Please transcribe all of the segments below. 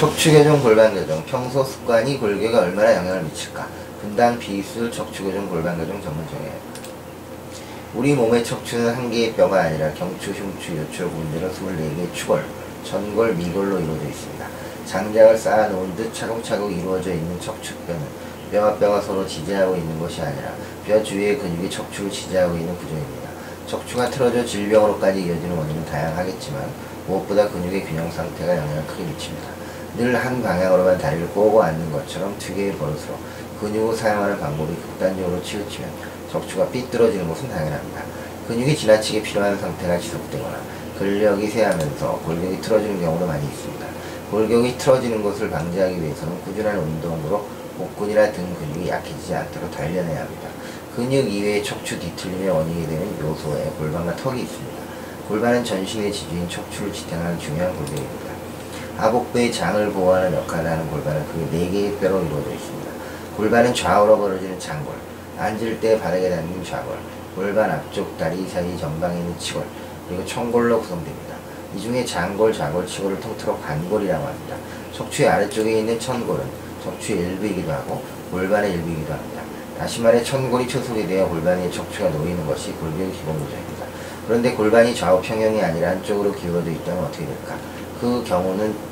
척추 교정 골반 교정 평소 습관이 골격에 얼마나 영향을 미칠까? 분당 비술 척추 교정 골반 교정 전문정이에요. 우리 몸의 척추는 한 개의 뼈가 아니라 경추, 흉추, 요추 문제로 24개의 추골, 전골, 미골로 이루어져 있습니다. 장작을 쌓아놓은 듯 차곡차곡 이루어져 있는 척추뼈는 뼈와 뼈가 서로 지지하고 있는 것이 아니라 뼈 주위의 근육이 척추를 지지하고 있는 구조입니다. 척추가 틀어져 질병으로까지 이어지는 원인은 다양하겠지만 무엇보다 근육의 균형 상태가 영향을 크게 미칩니다. 늘 한 방향으로만 다리를 꼬고 앉는 것처럼 특유의 버릇으로 근육을 사용하는 방법이 극단적으로 치우치면 척추가 삐뚤어지는 것은 당연합니다. 근육이 지나치게 필요한 상태가 지속되거나 근력이 쇠하면서 골격이 틀어지는 경우도 많이 있습니다. 골격이 틀어지는 것을 방지하기 위해서는 꾸준한 운동으로 복근이나 등 근육이 약해지지 않도록 단련해야 합니다. 근육 이외의 척추 뒤틀림의 원인이 되는 요소에 골반과 턱이 있습니다. 골반은 전신의 지주인 척추를 지탱하는 중요한 골격입니다. 하복부의 장을 보호하는 역할을 하는 골반은 그 4개의 뼈로 이루어져 있습니다. 골반은 좌우로 벌어지는 장골, 앉을 때 바닥에 닿는 좌골, 골반 앞쪽 다리 사이 전방에 있는 치골, 그리고 청골로 구성됩니다. 이 중에 장골, 좌골, 치골을 통틀어 관골이라고 합니다. 척추의 아래쪽에 있는 천골은 척추의 일부이기도 하고 골반의 일부이기도 합니다. 다시 말해 천골이 초속이 되어 골반에 척추가 놓이는 것이 골격의 기본 구조입니다. 그런데 골반이 좌우 평형이 아니라 한쪽으로 기울어져 있다면 어떻게 될까? 그 경우는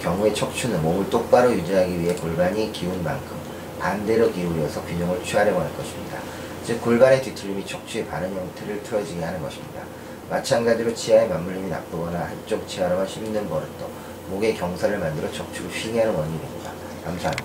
경우에 척추는 몸을 똑바로 유지하기 위해 골반이 기운 만큼 반대로 기울여서 균형을 취하려고 할 것입니다. 즉 골반의 뒤틀림이 척추의 바른 형태를 틀어지게 하는 것입니다. 마찬가지로 치아의 맞물림이 나쁘거나 한쪽 치아로만 씹는 버릇도 목의 경사를 만들어 척추를 휘게 하는 원인이 됩니다. 감사합니다.